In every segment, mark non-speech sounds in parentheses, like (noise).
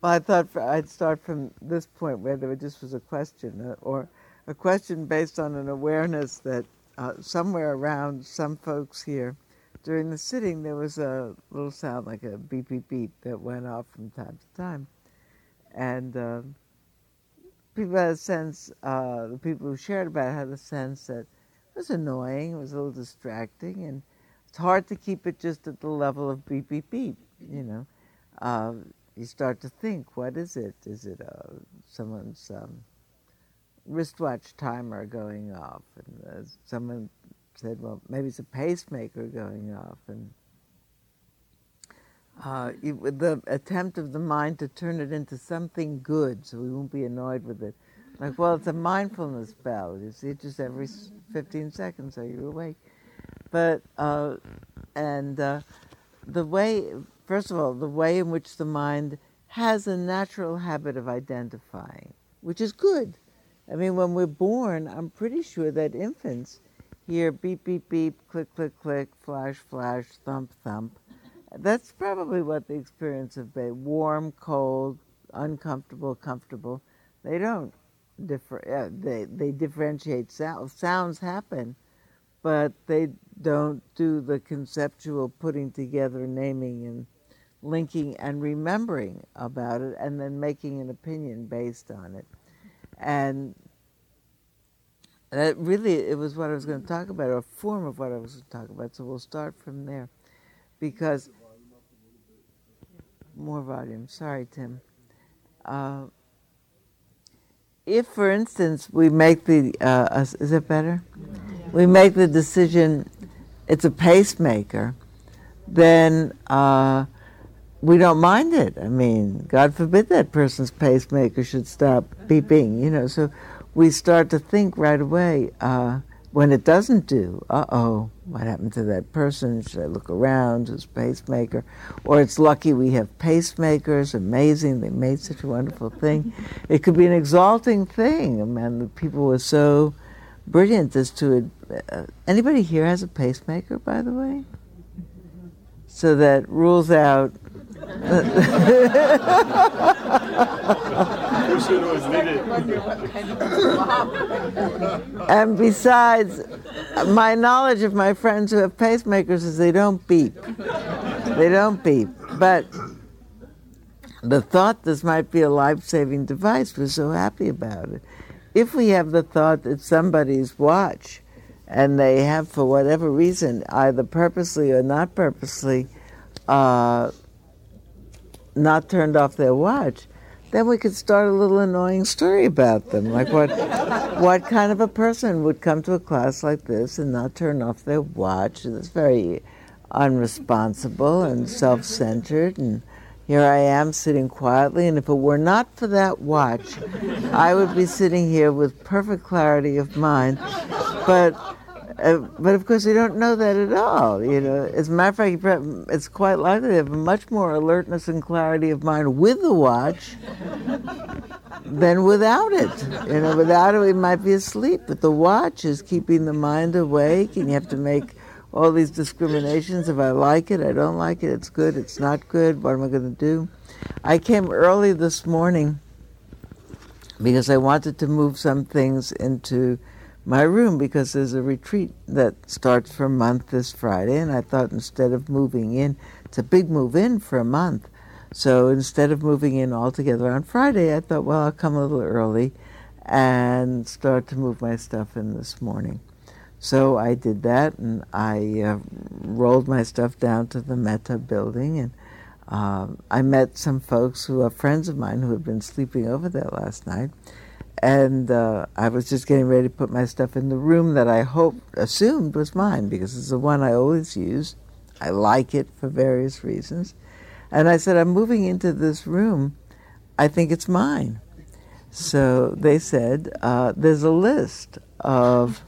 Well, I thought I'd start from this point where there just was a question, uh, or a question based on an awareness that uh, somewhere around some folks here, during the sitting, there was a little sound like a beep beep beep that went off from time to time, and uh, people had a sense. Uh, the people who shared about it had a sense that it was annoying, it was a little distracting, and it's hard to keep it just at the level of beep beep beep. You know. Uh, you start to think, what is it? Is it uh, someone's um, wristwatch timer going off? And uh, someone said, well, maybe it's a pacemaker going off. And uh, you, the attempt of the mind to turn it into something good so we won't be annoyed with it. Like, well, it's a mindfulness bell. You see it just every 15 seconds, are you awake? But, uh, and uh, the way first of all, the way in which the mind has a natural habit of identifying, which is good. I mean, when we're born, I'm pretty sure that infants hear beep, beep, beep, click, click, click, flash, flash, thump, thump. That's probably what the experience of baby warm, cold, uncomfortable, comfortable. They don't differ, uh, they, they differentiate sounds. Sounds happen, but they don't do the conceptual putting together, naming, and linking and remembering about it and then making an opinion based on it. And that really, it was what I was going to talk about, or a form of what I was going to talk about. So we'll start from there. Because, more volume, sorry, Tim. Uh, if, for instance, we make the, uh, is it better? We make the decision it's a pacemaker, then uh, we don't mind it. I mean, God forbid that person's pacemaker should stop beeping, you know. So we start to think right away uh, when it doesn't do, uh oh, what happened to that person? Should I look around? Who's pacemaker? Or it's lucky we have pacemakers, amazing, they made such a wonderful thing. (laughs) It could be an exalting thing. I mean, the people were so brilliant as to. Uh, anybody here has a pacemaker, by the way? So that rules out (laughs) and besides, my knowledge of my friends who have pacemakers is they don't beep. They don't beep. But the thought this might be a life saving device, we're so happy about it. If we have the thought that somebody's watch and they have, for whatever reason, either purposely or not purposely, uh, not turned off their watch, then we could start a little annoying story about them. Like what what kind of a person would come to a class like this and not turn off their watch? It's very unresponsible and self-centered and here I am sitting quietly, and if it were not for that watch, I would be sitting here with perfect clarity of mind. But uh, but of course, they don't know that at all. You know, as a matter of fact, it's quite likely they have much more alertness and clarity of mind with the watch than without it. You know, without it, we might be asleep. But the watch is keeping the mind awake, and you have to make all these discriminations. If I like it, I don't like it. It's good. It's not good. What am I going to do? I came early this morning because I wanted to move some things into my room because there's a retreat that starts for a month this Friday, and I thought instead of moving in, it's a big move in for a month. So instead of moving in altogether on Friday, I thought, well, I'll come a little early and start to move my stuff in this morning. So I did that, and I uh, rolled my stuff down to the Metta building, and um, I met some folks who are friends of mine who had been sleeping over there last night and uh, I was just getting ready to put my stuff in the room that I hoped, assumed was mine because it's the one I always use. I like it for various reasons. And I said, I'm moving into this room. I think it's mine. So they said, uh, there's a list of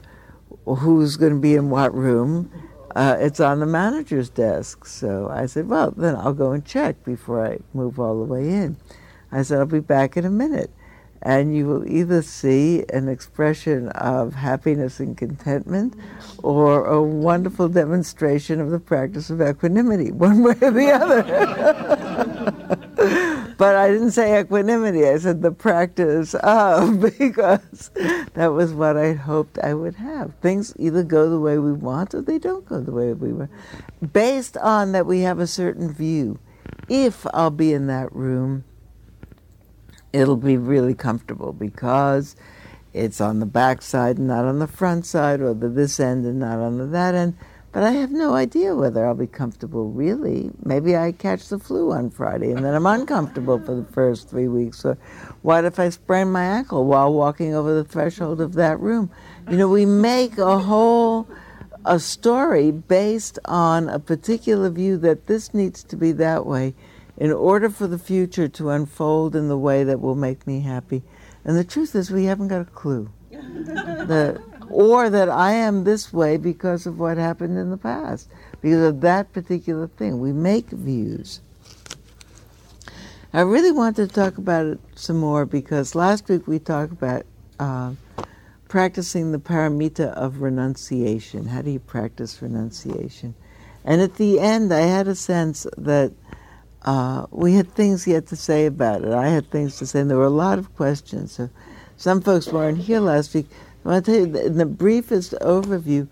who's going to be in what room. Uh, it's on the manager's desk. So I said, well, then I'll go and check before I move all the way in. I said, I'll be back in a minute and you will either see an expression of happiness and contentment or a wonderful demonstration of the practice of equanimity, (laughs) one way or the other. (laughs) but I didn't say equanimity. I said the practice of, (laughs) because that was what I hoped I would have. Things either go the way we want or they don't go the way we want, based on that we have a certain view. If I'll be in that room, it'll be really comfortable because it's on the back side and not on the front side, or the this end and not on the that end. But I have no idea whether I'll be comfortable really. Maybe I catch the flu on Friday and then I'm uncomfortable for the first three weeks. Or what if I sprain my ankle while walking over the threshold of that room? You know, we make a whole a story based on a particular view that this needs to be that way in order for the future to unfold in the way that will make me happy. And the truth is, we haven't got a clue. the, or that I am this way because of what happened in the past, because of that particular thing. We make views. I really want to talk about it some more because last week we talked about uh, practicing the paramita of renunciation. How do you practice renunciation? And at the end, I had a sense that uh, we had things yet to say about it. I had things to say, and there were a lot of questions. So some folks weren't here last week. I tell you, in the briefest overview,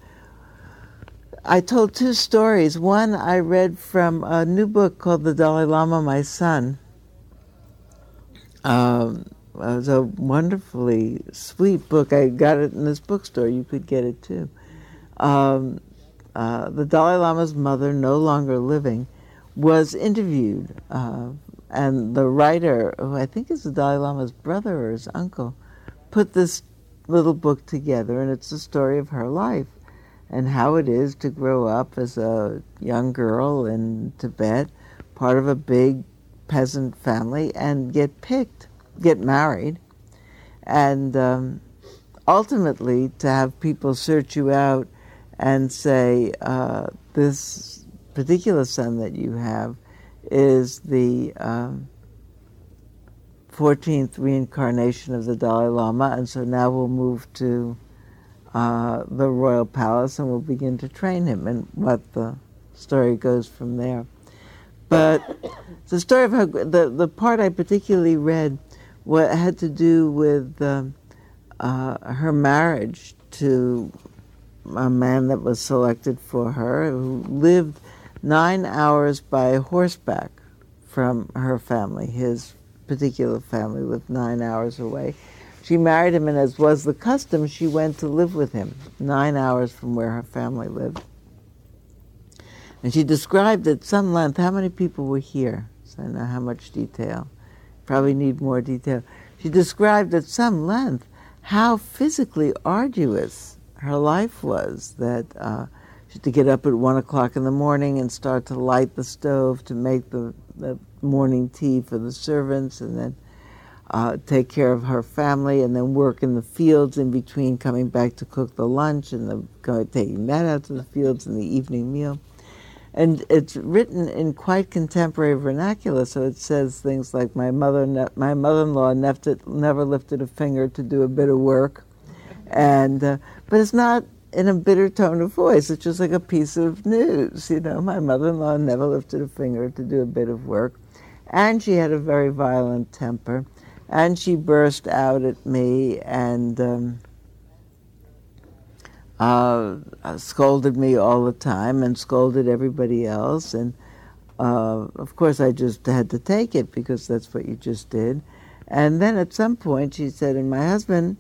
I told two stories. One I read from a new book called The Dalai Lama, My Son. Um, it was a wonderfully sweet book. I got it in this bookstore. You could get it too. Um, uh, the Dalai Lama's mother, no longer living, was interviewed, uh, and the writer, who I think is the Dalai Lama's brother or his uncle, put this little book together, and it's the story of her life and how it is to grow up as a young girl in Tibet, part of a big peasant family, and get picked, get married, and um, ultimately to have people search you out and say, uh, this particular son that you have is the um, 14th reincarnation of the Dalai Lama, and so now we'll move to uh, the royal palace and we'll begin to train him, and what the story goes from there. But the story of how, the the part I particularly read, what had to do with um, uh, her marriage to a man that was selected for her, who lived nine hours by horseback from her family. His particular family lived nine hours away. She married him, and as was the custom, she went to live with him, nine hours from where her family lived. And she described at some length how many people were here. So I know how much detail. Probably need more detail. She described at some length how physically arduous her life was. That uh, she had to get up at one o'clock in the morning and start to light the stove to make the, the morning tea for the servants, and then uh, take care of her family, and then work in the fields in between coming back to cook the lunch and the, going, taking that out to the fields and the evening meal. And it's written in quite contemporary vernacular, so it says things like, "My mother, my mother-in-law never lifted a finger to do a bit of work," and uh, but it's not in a bitter tone of voice. It's just like a piece of news. You know, my mother in law never lifted a finger to do a bit of work. And she had a very violent temper. And she burst out at me and um, uh, scolded me all the time and scolded everybody else. And uh, of course, I just had to take it because that's what you just did. And then at some point, she said, and my husband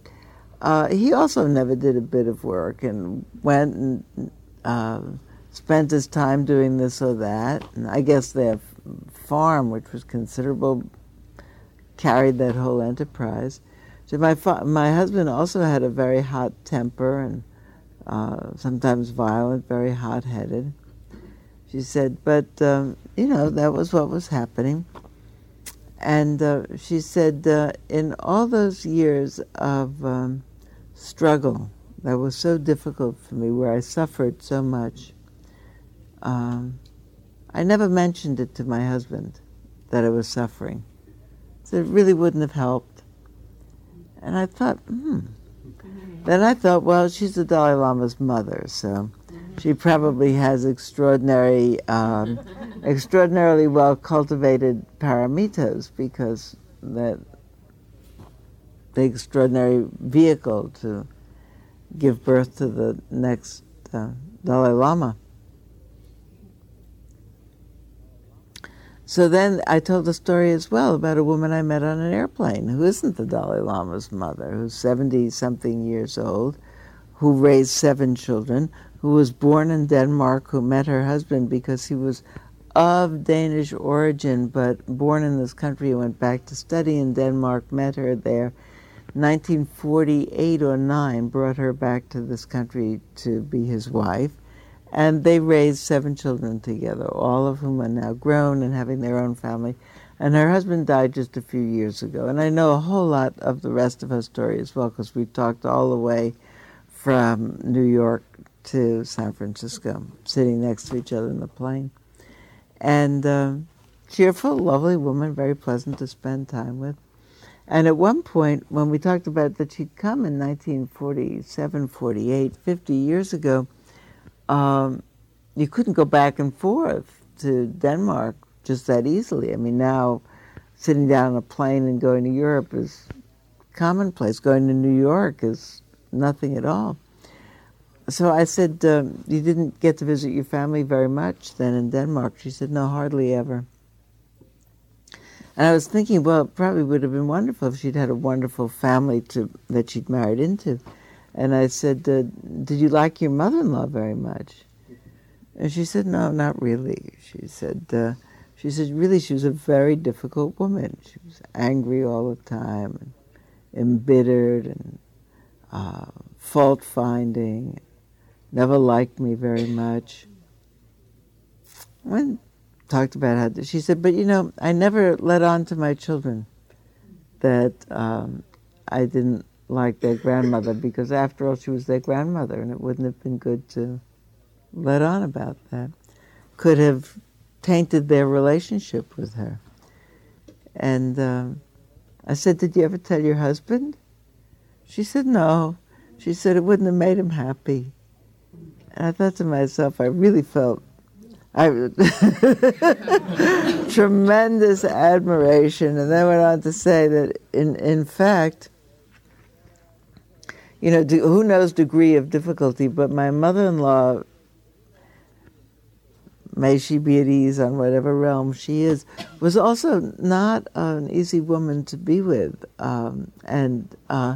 uh, he also never did a bit of work and went and uh, spent his time doing this or that. And I guess their farm, which was considerable, carried that whole enterprise. So my fa- my husband also had a very hot temper and uh, sometimes violent, very hot-headed. She said, but um, you know that was what was happening. And uh, she said, uh, in all those years of um, struggle that was so difficult for me, where I suffered so much. Um, I never mentioned it to my husband that I was suffering. So it really wouldn't have helped. And I thought, hmm. Then I thought, well, she's the Dalai Lama's mother, so she probably has extraordinary um, (laughs) extraordinarily well cultivated paramitas because that the extraordinary vehicle to give birth to the next uh, Dalai Lama. So then I told the story as well about a woman I met on an airplane who isn't the Dalai Lama's mother, who's 70 something years old, who raised seven children, who was born in Denmark, who met her husband because he was of Danish origin but born in this country, went back to study in Denmark, met her there. 1948 or 9 brought her back to this country to be his wife and they raised seven children together, all of whom are now grown and having their own family. And her husband died just a few years ago. And I know a whole lot of the rest of her story as well, because we talked all the way from New York to San Francisco, sitting next to each other in the plane. And uh, cheerful, lovely woman, very pleasant to spend time with. And at one point, when we talked about that she'd come in 1947, 48, 50 years ago, um, you couldn't go back and forth to Denmark just that easily. I mean, now sitting down on a plane and going to Europe is commonplace. Going to New York is nothing at all. So I said, um, You didn't get to visit your family very much then in Denmark? She said, No, hardly ever. And I was thinking, well, it probably would have been wonderful if she'd had a wonderful family to, that she'd married into. And I said, uh, Did you like your mother in law very much? And she said, No, not really. She said, uh, she said, really, she was a very difficult woman. She was angry all the time, and embittered, and uh, fault finding. Never liked me very much. And talked about how she said, but you know, I never let on to my children that um, I didn't like their grandmother because, after all, she was their grandmother, and it wouldn't have been good to let on about that. Could have tainted their relationship with her. And um, I said, Did you ever tell your husband? She said, No. She said it wouldn't have made him happy. And I thought to myself, I really felt I, (laughs) tremendous admiration. And then went on to say that, in, in fact, you know, who knows degree of difficulty, but my mother-in-law, may she be at ease on whatever realm she is, was also not an easy woman to be with, um, and uh,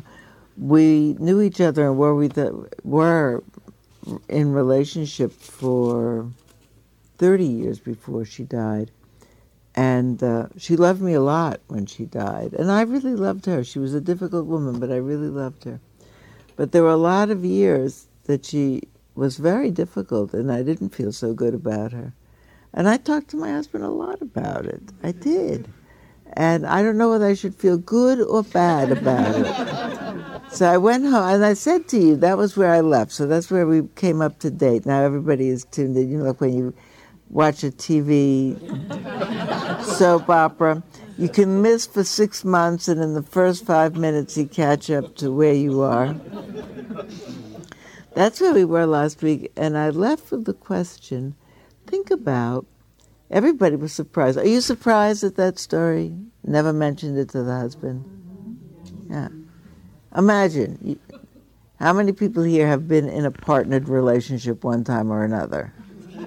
we knew each other and were we the, were in relationship for thirty years before she died. And uh, she loved me a lot when she died. And I really loved her. She was a difficult woman, but I really loved her. But there were a lot of years that she was very difficult, and I didn't feel so good about her. And I talked to my husband a lot about it. I did. And I don't know whether I should feel good or bad about it. so I went home, and I said to you, that was where I left. So that's where we came up to date. Now everybody is tuned in. You know, like when you watch a TV soap opera, you can miss for six months, and in the first five minutes, you catch up to where you are. That's where we were last week, and I left with the question think about everybody was surprised. Are you surprised at that story? Never mentioned it to the husband. Yeah. Imagine how many people here have been in a partnered relationship one time or another?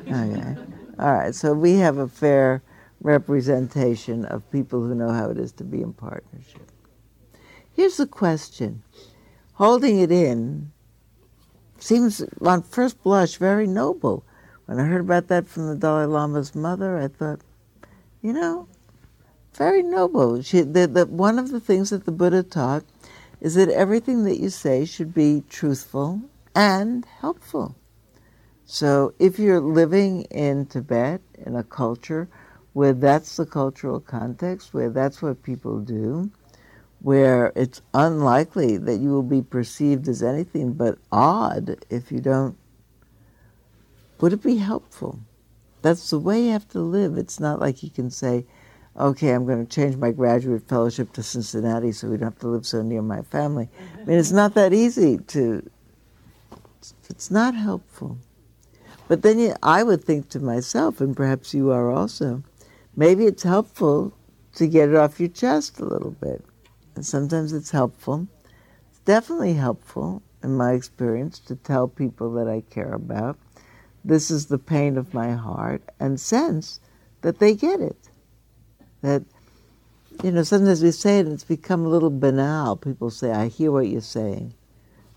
Okay. All right, so we have a fair representation of people who know how it is to be in partnership. Here's the question holding it in seems, on first blush, very noble. When I heard about that from the Dalai Lama's mother, I thought, you know, very noble. She, the, the, one of the things that the Buddha taught is that everything that you say should be truthful and helpful. So if you're living in Tibet, in a culture where that's the cultural context, where that's what people do, where it's unlikely that you will be perceived as anything but odd if you don't. Would it be helpful? That's the way you have to live. It's not like you can say, okay, I'm going to change my graduate fellowship to Cincinnati so we don't have to live so near my family. I mean, it's not that easy to, it's not helpful. But then I would think to myself, and perhaps you are also, maybe it's helpful to get it off your chest a little bit. And sometimes it's helpful. It's definitely helpful, in my experience, to tell people that I care about. This is the pain of my heart, and sense that they get it. That, you know, sometimes we say it and it's become a little banal. People say, I hear what you're saying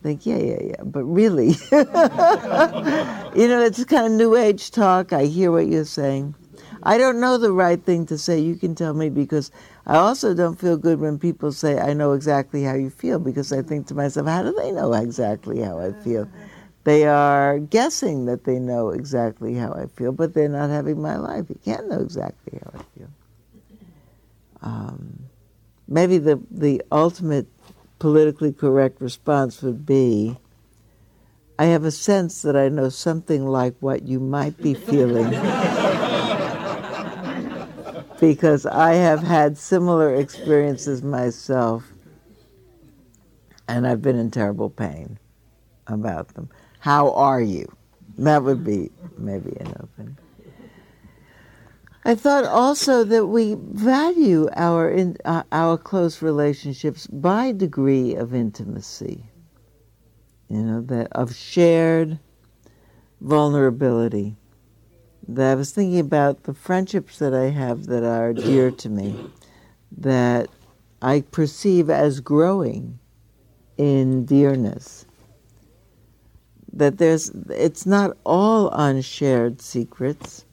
think, yeah, yeah, yeah. But really, (laughs) you know, it's kind of new age talk. I hear what you're saying. I don't know the right thing to say. You can tell me because I also don't feel good when people say, I know exactly how you feel because I think to myself, how do they know exactly how I feel? They are guessing that they know exactly how I feel, but they're not having my life. You can't know exactly how I feel. Um, maybe the, the ultimate politically correct response would be I have a sense that I know something like what you might be feeling. (laughs) because I have had similar experiences myself, and I've been in terrible pain about them. How are you? That would be maybe an open. I thought also that we value our in, uh, our close relationships by degree of intimacy. You know that of shared vulnerability. That I was thinking about the friendships that I have that are dear to me, that I perceive as growing in dearness. That there's, it's not all unshared secrets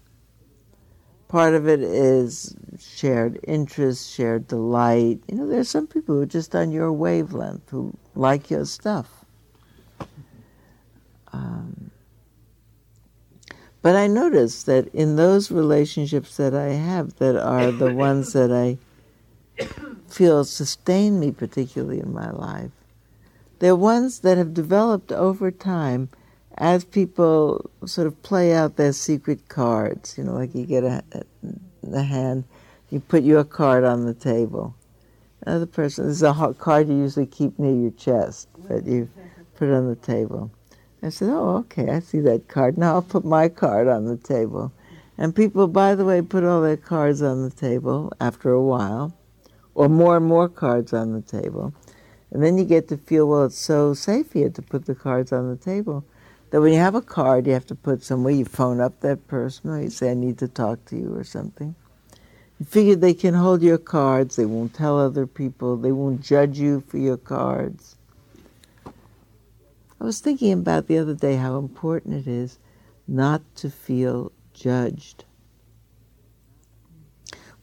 part of it is shared interest, shared delight. You know, there's some people who are just on your wavelength who like your stuff. Um, but I notice that in those relationships that I have, that are the ones that I feel sustain me particularly in my life, they're ones that have developed over time as people sort of play out their secret cards, you know, like you get a, a hand, you put your card on the table. Another person, this is a card you usually keep near your chest, but you put it on the table. I said, oh, okay, I see that card. Now I'll put my card on the table. And people, by the way, put all their cards on the table after a while, or more and more cards on the table. And then you get to feel, well, it's so safe here to put the cards on the table that when you have a card, you have to put somewhere, you phone up that person, or you say, I need to talk to you, or something. You figure they can hold your cards, they won't tell other people, they won't judge you for your cards. I was thinking about the other day how important it is not to feel judged.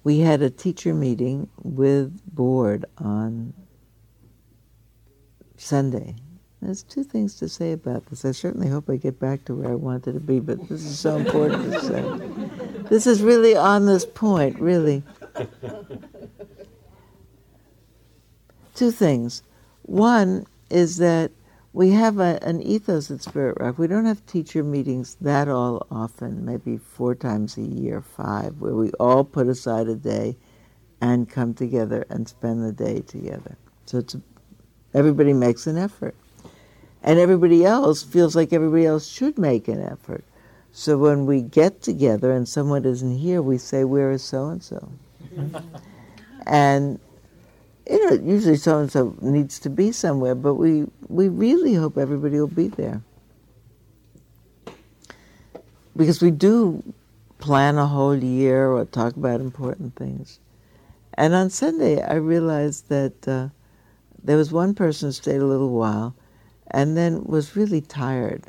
We had a teacher meeting with board on Sunday, there's two things to say about this. I certainly hope I get back to where I wanted to be, but this is so important to say. This is really on this point, really. Two things. One is that we have a, an ethos at Spirit Rock. We don't have teacher meetings that all often, maybe four times a year, five, where we all put aside a day and come together and spend the day together. So it's everybody makes an effort and everybody else feels like everybody else should make an effort. So when we get together and someone isn't here, we say, Where is so and so? And you know, usually so and so needs to be somewhere, but we, we really hope everybody will be there. Because we do plan a whole year or talk about important things. And on Sunday, I realized that uh, there was one person who stayed a little while, and then was really tired.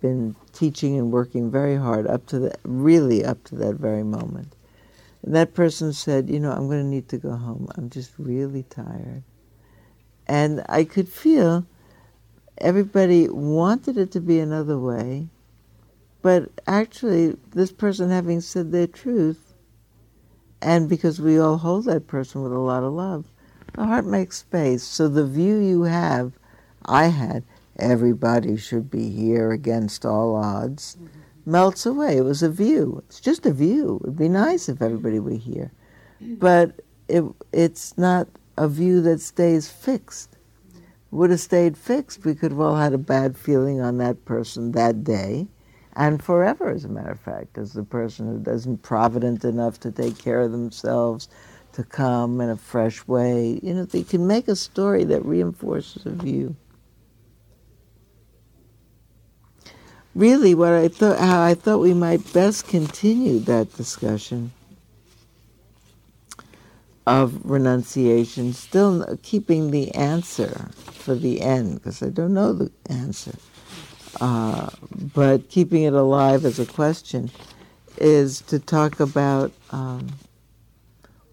Been teaching and working very hard up to the really up to that very moment. And that person said, "You know, I'm going to need to go home. I'm just really tired." And I could feel everybody wanted it to be another way, but actually, this person having said their truth, and because we all hold that person with a lot of love, the heart makes space. So the view you have, I had, everybody should be here against all odds, mm-hmm. melts away. It was a view. It's just a view. It'd be nice if everybody were here. But it, it's not a view that stays fixed. Would have stayed fixed, we could have all had a bad feeling on that person that day, and forever, as a matter of fact, as the person who isn't provident enough to take care of themselves to come in a fresh way. You know, they can make a story that reinforces a view. Really, what I thought, how I thought we might best continue that discussion of renunciation, still keeping the answer for the end, because I don't know the answer, uh, but keeping it alive as a question, is to talk about um,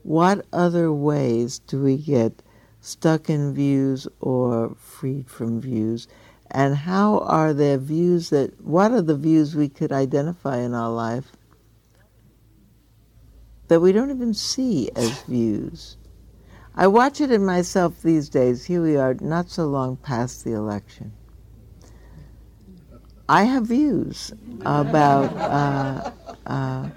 what other ways do we get stuck in views or freed from views? And how are there views that, what are the views we could identify in our life that we don't even see as (laughs) views? I watch it in myself these days. Here we are, not so long past the election. I have views about uh, uh,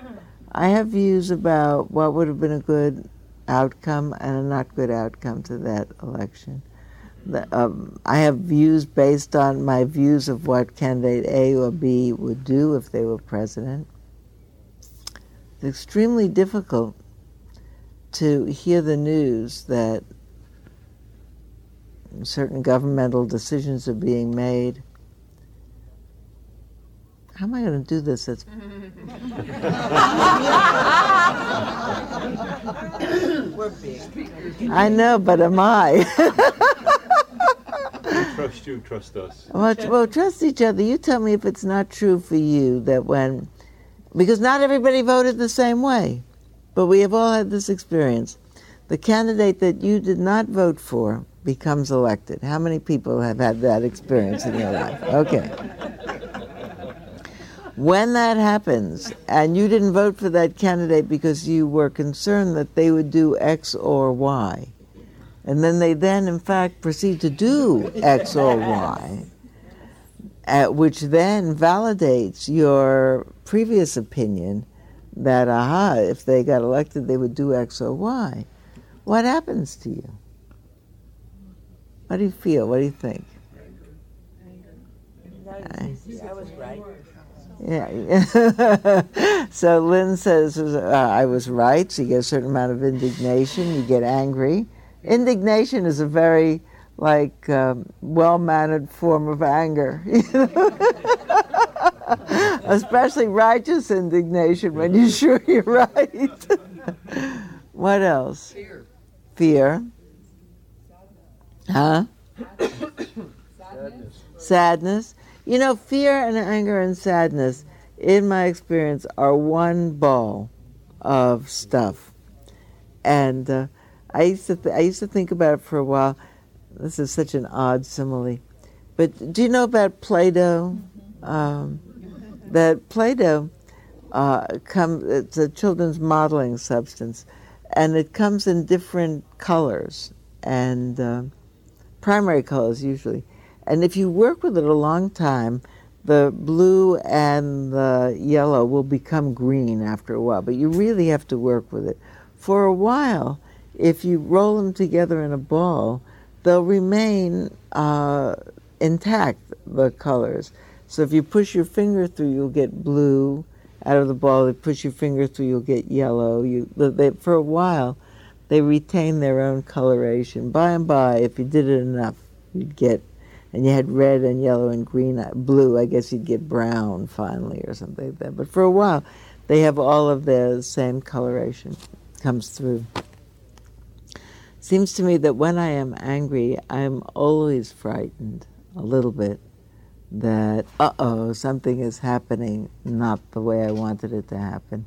I have views about what would have been a good outcome and a not good outcome to that election. Um, I have views based on my views of what candidate A or B would do if they were president. It's extremely difficult to hear the news that certain governmental decisions are being made how am I going to do this? It's (laughs) (laughs) I know, but am I? (laughs) trust you, trust us. Well, well, trust each other. You tell me if it's not true for you that when, because not everybody voted the same way, but we have all had this experience. The candidate that you did not vote for becomes elected. How many people have had that experience in your life? Okay. When that happens, and you didn't vote for that candidate because you were concerned that they would do X or Y, and then they then, in fact, proceed to do X or Y, which then validates your previous opinion that, aha, if they got elected, they would do X or Y. What happens to you? What do you feel? What do you think? Anger. I was right. Yeah. (laughs) so Lynn says, uh, I was right. So you get a certain amount of indignation. You get angry. Indignation is a very like um, well-mannered form of anger, (laughs) (laughs) especially righteous indignation when you're sure you're right. (laughs) what else? Fear. Fear. Huh? Sadness. Sadness. You know, fear and anger and sadness, in my experience, are one ball of stuff. And uh, I used to th- I used to think about it for a while. This is such an odd simile, but do you know about Play-Doh? Um, that Play-Doh uh, comes. It's a children's modeling substance, and it comes in different colors and uh, primary colors usually. And if you work with it a long time, the blue and the yellow will become green after a while, but you really have to work with it. For a while, if you roll them together in a ball, they'll remain uh, intact, the colors. So if you push your finger through, you'll get blue out of the ball. If you push your finger through, you'll get yellow. You, they, for a while, they retain their own coloration. By and by, if you did it enough, you'd get and you had red and yellow and green, uh, blue, I guess you'd get brown finally or something like that. But for a while, they have all of the same coloration comes through. Seems to me that when I am angry, I'm always frightened a little bit that, uh oh, something is happening not the way I wanted it to happen.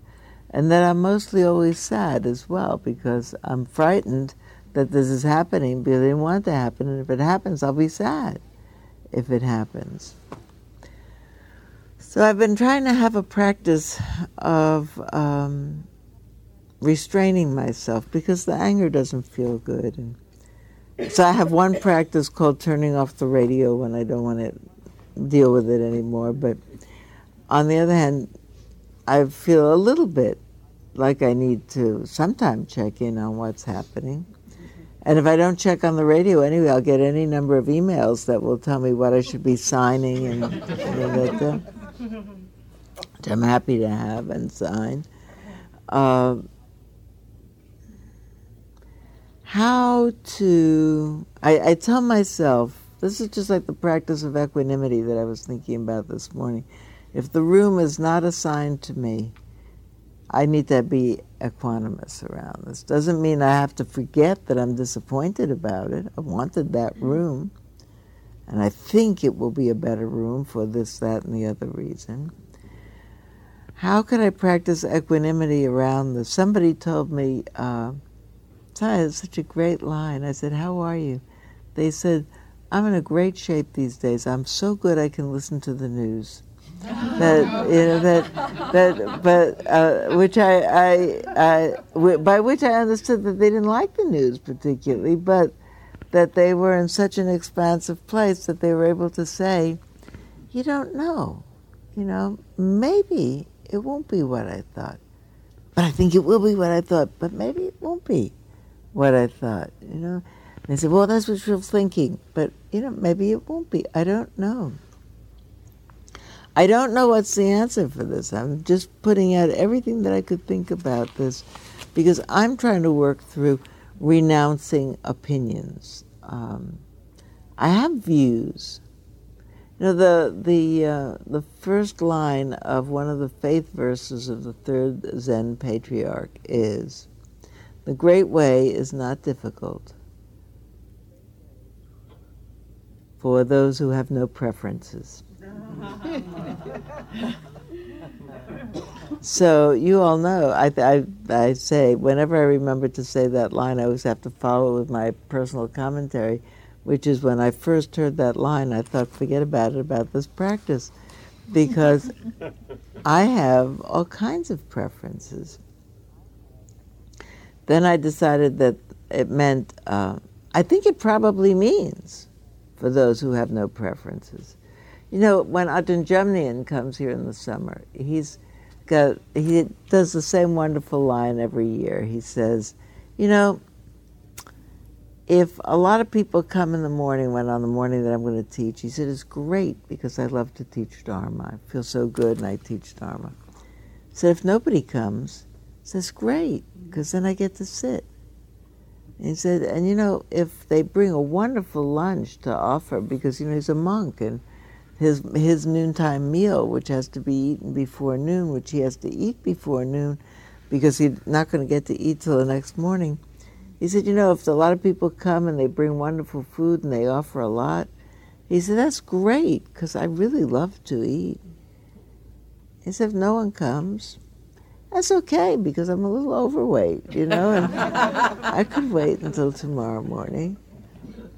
And that I'm mostly always sad as well because I'm frightened that this is happening because I didn't want it to happen. And if it happens, I'll be sad if it happens. So I've been trying to have a practice of um, restraining myself because the anger doesn't feel good. And so I have one practice called turning off the radio when I don't want to deal with it anymore. But on the other hand, I feel a little bit like I need to sometimes check in on what's happening. And if I don't check on the radio anyway, I'll get any number of emails that will tell me what I should be signing and, which I'm happy to have and sign. Uh, how to, I, I tell myself, this is just like the practice of equanimity that I was thinking about this morning. If the room is not assigned to me, I need to be equanimous around this. Doesn't mean I have to forget that I'm disappointed about it. I wanted that room, and I think it will be a better room for this, that, and the other reason. How can I practice equanimity around this? Somebody told me, uh, it's such a great line. I said, How are you? They said, I'm in a great shape these days. I'm so good I can listen to the news that you know that that but uh, which I, I, I w- by which I understood that they didn't like the news particularly, but that they were in such an expansive place that they were able to say, you don't know, you know, maybe it won't be what I thought, but I think it will be what I thought, but maybe it won't be what I thought, you know. And they said, well, that's what you're thinking, but you know, maybe it won't be. I don't know. I don't know what's the answer for this. I'm just putting out everything that I could think about this because I'm trying to work through renouncing opinions. Um, I have views. You know, the, the, uh, the first line of one of the faith verses of the third Zen patriarch is The great way is not difficult for those who have no preferences (laughs) so you all know, I, I, I say, whenever I remember to say that line, I always have to follow with my personal commentary, which is when I first heard that line, I thought, forget about it, about this practice. Because (laughs) I have all kinds of preferences. Then I decided that it meant, uh, I think it probably means for those who have no preferences. You know, when Ajahn Jumnian comes here in the summer, he's got he does the same wonderful line every year. He says, you know, if a lot of people come in the morning, when on the morning that I'm going to teach, he said, it's great because I love to teach Dharma. I feel so good and I teach Dharma. He said, if nobody comes, he says, great, because then I get to sit. And he said, and you know, if they bring a wonderful lunch to offer, because, you know, he's a monk and his his noontime meal, which has to be eaten before noon, which he has to eat before noon, because he's not going to get to eat till the next morning. He said, you know, if a lot of people come and they bring wonderful food and they offer a lot, he said that's great because I really love to eat. He said, if no one comes, that's okay because I'm a little overweight, you know, and I could wait until tomorrow morning.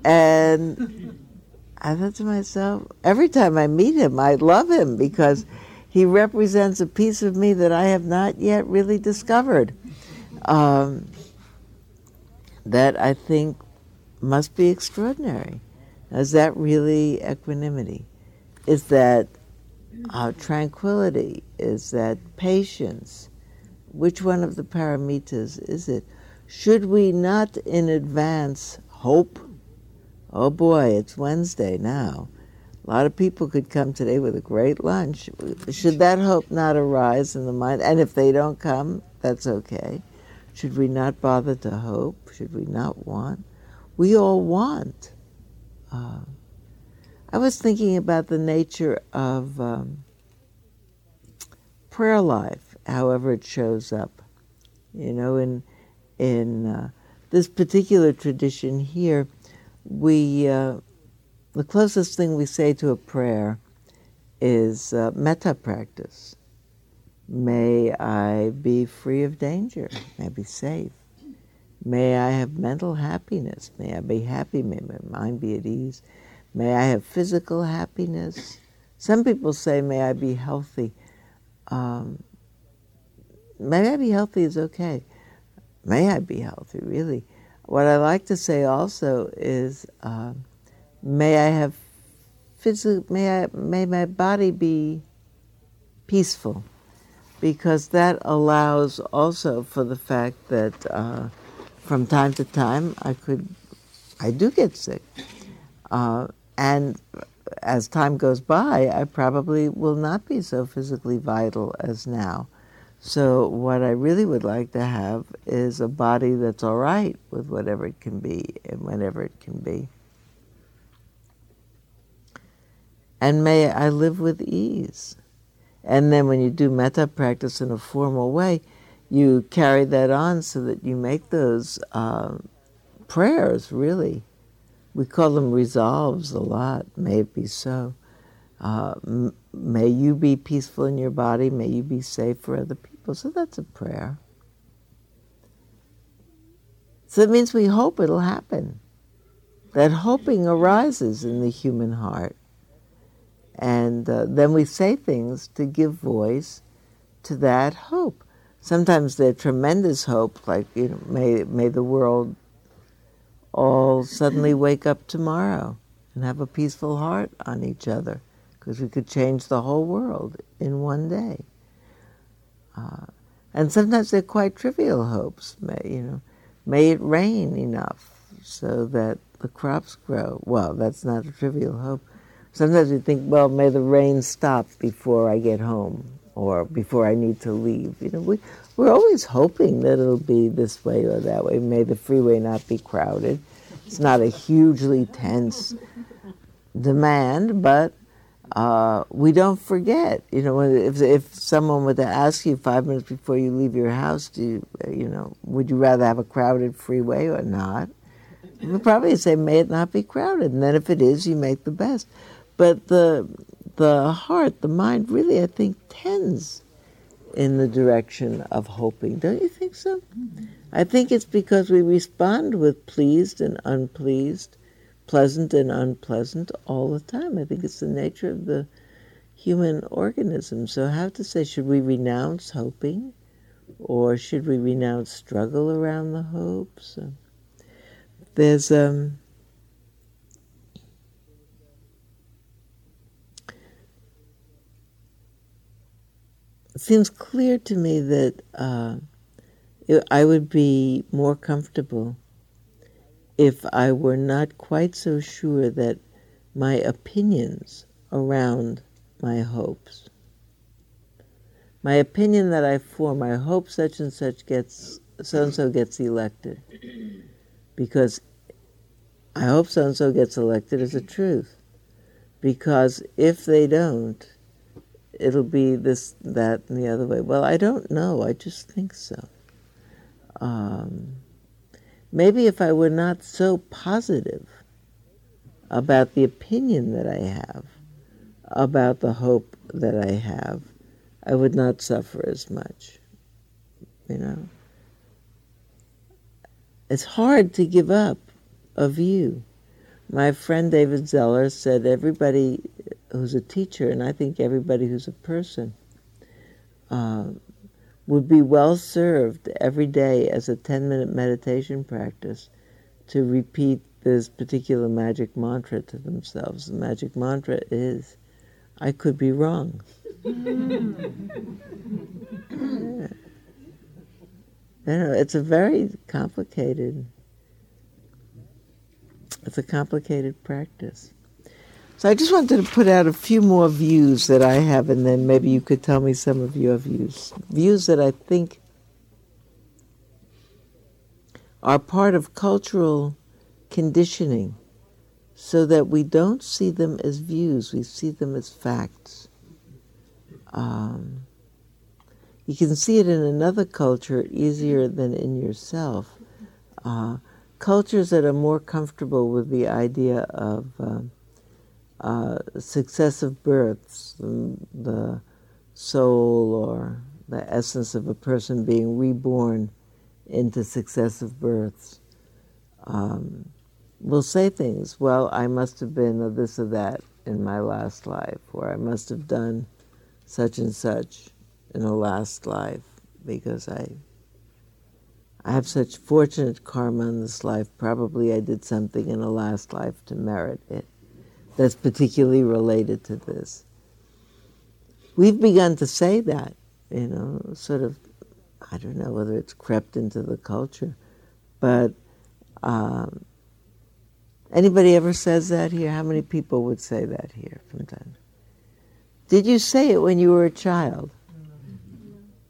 And I thought to myself, every time I meet him, I love him because he represents a piece of me that I have not yet really discovered. Um, that I think must be extraordinary. Is that really equanimity? Is that uh, tranquility? Is that patience? Which one of the paramitas is it? Should we not in advance hope oh boy, it's Wednesday now. A lot of people could come today with a great lunch. Should that hope not arise in the mind? And if they don't come, that's okay. Should we not bother to hope? Should we not want? We all want. Uh, I was thinking about the nature of um, prayer life, however it shows up. You know, in in uh, this particular tradition here, we uh, the closest thing we say to a prayer is uh, metta practice. May I be free of danger. May I be safe. May I have mental happiness. May I be happy. May my mind be at ease. May I have physical happiness. Some people say, may I be healthy. Um, may I be healthy is okay. May I be healthy, really. What I like to say also is, uh, may I have physical, may I, may my body be peaceful, because that allows also for the fact that uh, from time to time I could, I do get sick, uh, and as time goes by, I probably will not be so physically vital as now. So, what I really would like to have is a body that's all right with whatever it can be and whenever it can be. And may I live with ease. And then, when you do metta practice in a formal way, you carry that on so that you make those uh, prayers really. We call them resolves a lot. May it be so. Uh, may you be peaceful in your body. May you be safe for other people. So that's a prayer. So it means we hope it'll happen. That hoping arises in the human heart. And uh, then we say things to give voice to that hope. Sometimes they're tremendous hope, like, you know, may, may the world all suddenly wake up tomorrow and have a peaceful heart on each other because we could change the whole world in one day. Uh, and sometimes they're quite trivial hopes. May, you know, may it rain enough so that the crops grow. Well, that's not a trivial hope. Sometimes we think, well, may the rain stop before I get home or before I need to leave. You know, we, we're always hoping that it'll be this way or that way. May the freeway not be crowded. It's not a hugely tense demand, but uh, we don't forget. You know, if if someone were to ask you five minutes before you leave your house, do you, you know, would you rather have a crowded freeway or not? You would probably say, may it not be crowded, and then if it is, you make the best. But the the heart, the mind, really, I think, tends in the direction of hoping. Don't you think so? I think it's because we respond with pleased and unpleased pleasant and unpleasant all the time. I think it's the nature of the human organism. So, how to say, should we renounce hoping or should we renounce struggle around the hopes? There's um, it seems clear to me that uh, I would be more comfortable if I were not quite so sure that my opinions around my hopes, my opinion that I form, I hope such and such gets, so and so gets elected, because I hope so and so gets elected is a truth. Because if they don't, it'll be this, that, and the other way. Well, I don't know. I just think so. Um, Maybe if I were not so positive about the opinion that I have, about the hope that I have, I would not suffer as much. You know? It's hard to give up a view. My friend David Zeller said everybody who's a teacher, and I think everybody who's a person, uh, would be well served every day as a 10 minute meditation practice to repeat this particular magic mantra to themselves. The magic mantra is, I could be wrong. Mm. yeah. You know, it's a very complicated, it's a complicated practice. So I just wanted to put out a few more views that I have, and then maybe you could tell me some of your views. Views that I think are part of cultural conditioning so that we don't see them as views, we see them as facts. Um, you can see it in another culture easier than in yourself. Uh, cultures that are more comfortable with the idea of. Um, uh, successive births, the soul or the essence of a person being reborn into successive births, um, will say things. Well, I must have been a this or that in my last life, or I must have done such and such in a last life because I I have such fortunate karma in this life. Probably I did something in a last life to merit it that's particularly related to this. We've begun to say that, you know, sort of, I don't know whether it's crept into the culture, but, um, Anybody ever says that here? How many people would say that here from? Did you say it when you were a child?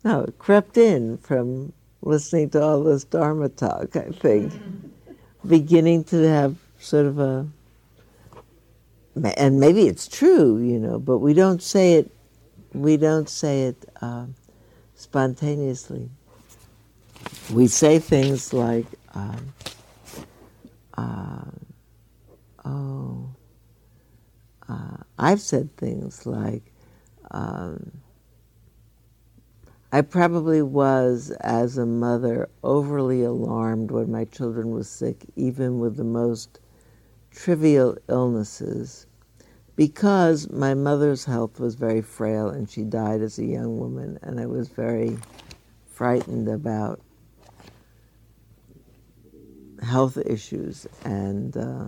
No, it crept in from listening to all this Dharma talk, I think. Beginning to have sort of a, and maybe it's true, you know, but we don't say it, we don't say it uh, spontaneously. We say things like, um, uh, oh, uh, I've said things like, um, I probably was, as a mother, overly alarmed when my children were sick, even with the most trivial illnesses, because my mother's health was very frail and she died as a young woman, and I was very frightened about health issues and uh,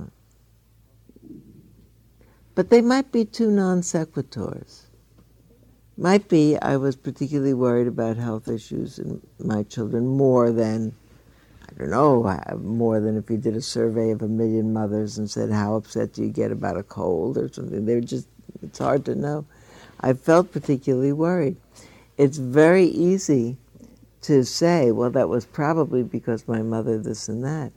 but they might be two non sequiturs. Might be I was particularly worried about health issues in my children more than, don't know, uh, more than if you did a survey of a million mothers and said, How upset do you get about a cold or something? They're just, it's hard to know. I felt particularly worried. It's very easy to say, Well, that was probably because my mother this and that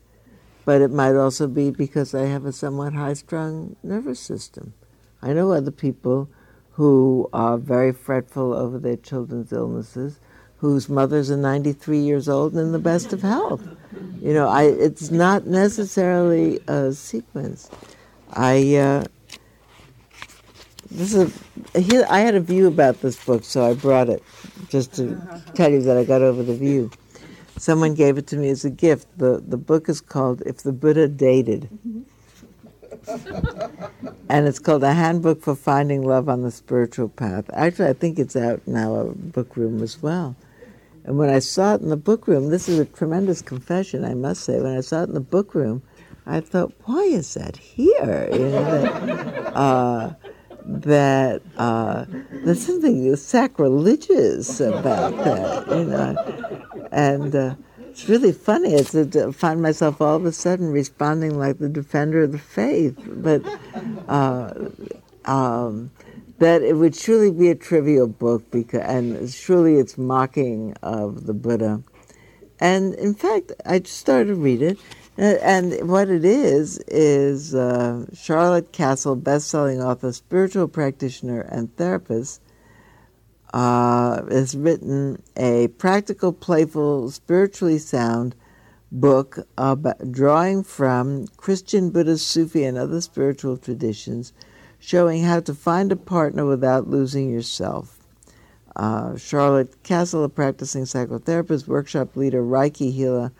but it might also be because I have a somewhat high strung nervous system. I know other people who are very fretful over their children's illnesses, whose mothers are 93 years old and in the best of health. You know, I, it's not necessarily a sequence. I, uh, this is a, here, I had a view about this book, so I brought it just to tell you that I got over the view. Someone gave it to me as a gift. The, the book is called If the Buddha Dated. (laughs) and it's called A Handbook for Finding Love on the Spiritual Path. Actually, I think it's out now, a book room as well. And when I saw it in the book room, this is a tremendous confession, I must say. When I saw it in the book room, I thought, why is that here? You know, that, (laughs) uh, that uh, there's something sacrilegious about that, you know. And uh, it's really funny. It's to find myself all of a sudden responding like the defender of the faith, but uh, um, that it would surely be a trivial book because, and surely it's mocking of the Buddha. And in fact, I just started to read it and what it is is uh, Charlotte Kasl, best-selling author, spiritual practitioner, and therapist, uh, has written a practical, playful, spiritually sound book about drawing from Christian, Buddhist, Sufi, and other spiritual traditions, showing how to find a partner without losing yourself. Uh, Charlotte Kasl, a practicing psychotherapist, workshop leader, Reiki healer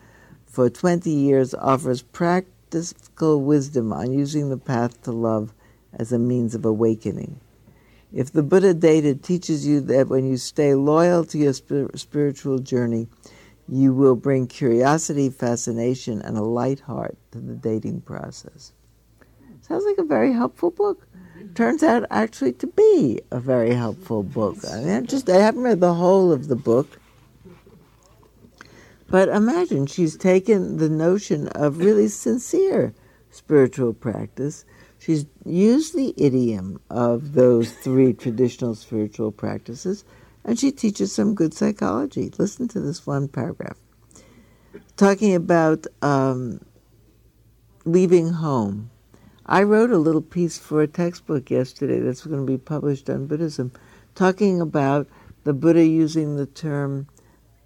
for 20 years offers practical wisdom on using the path to love as a means of awakening. If the Buddha dated teaches you that when you stay loyal to your spiritual journey, you will bring curiosity, fascination, and a light heart to the dating process. Sounds like a very helpful book. Turns out actually to be a very helpful book. I mean, just I haven't read the whole of the book, but imagine she's taken the notion of really sincere spiritual practice. She's used the idiom of those three traditional spiritual practices, and she teaches some good psychology. Listen to this one paragraph. Talking about um, leaving home. I wrote a little piece for a textbook yesterday that's going to be published on Buddhism, talking about the Buddha using the term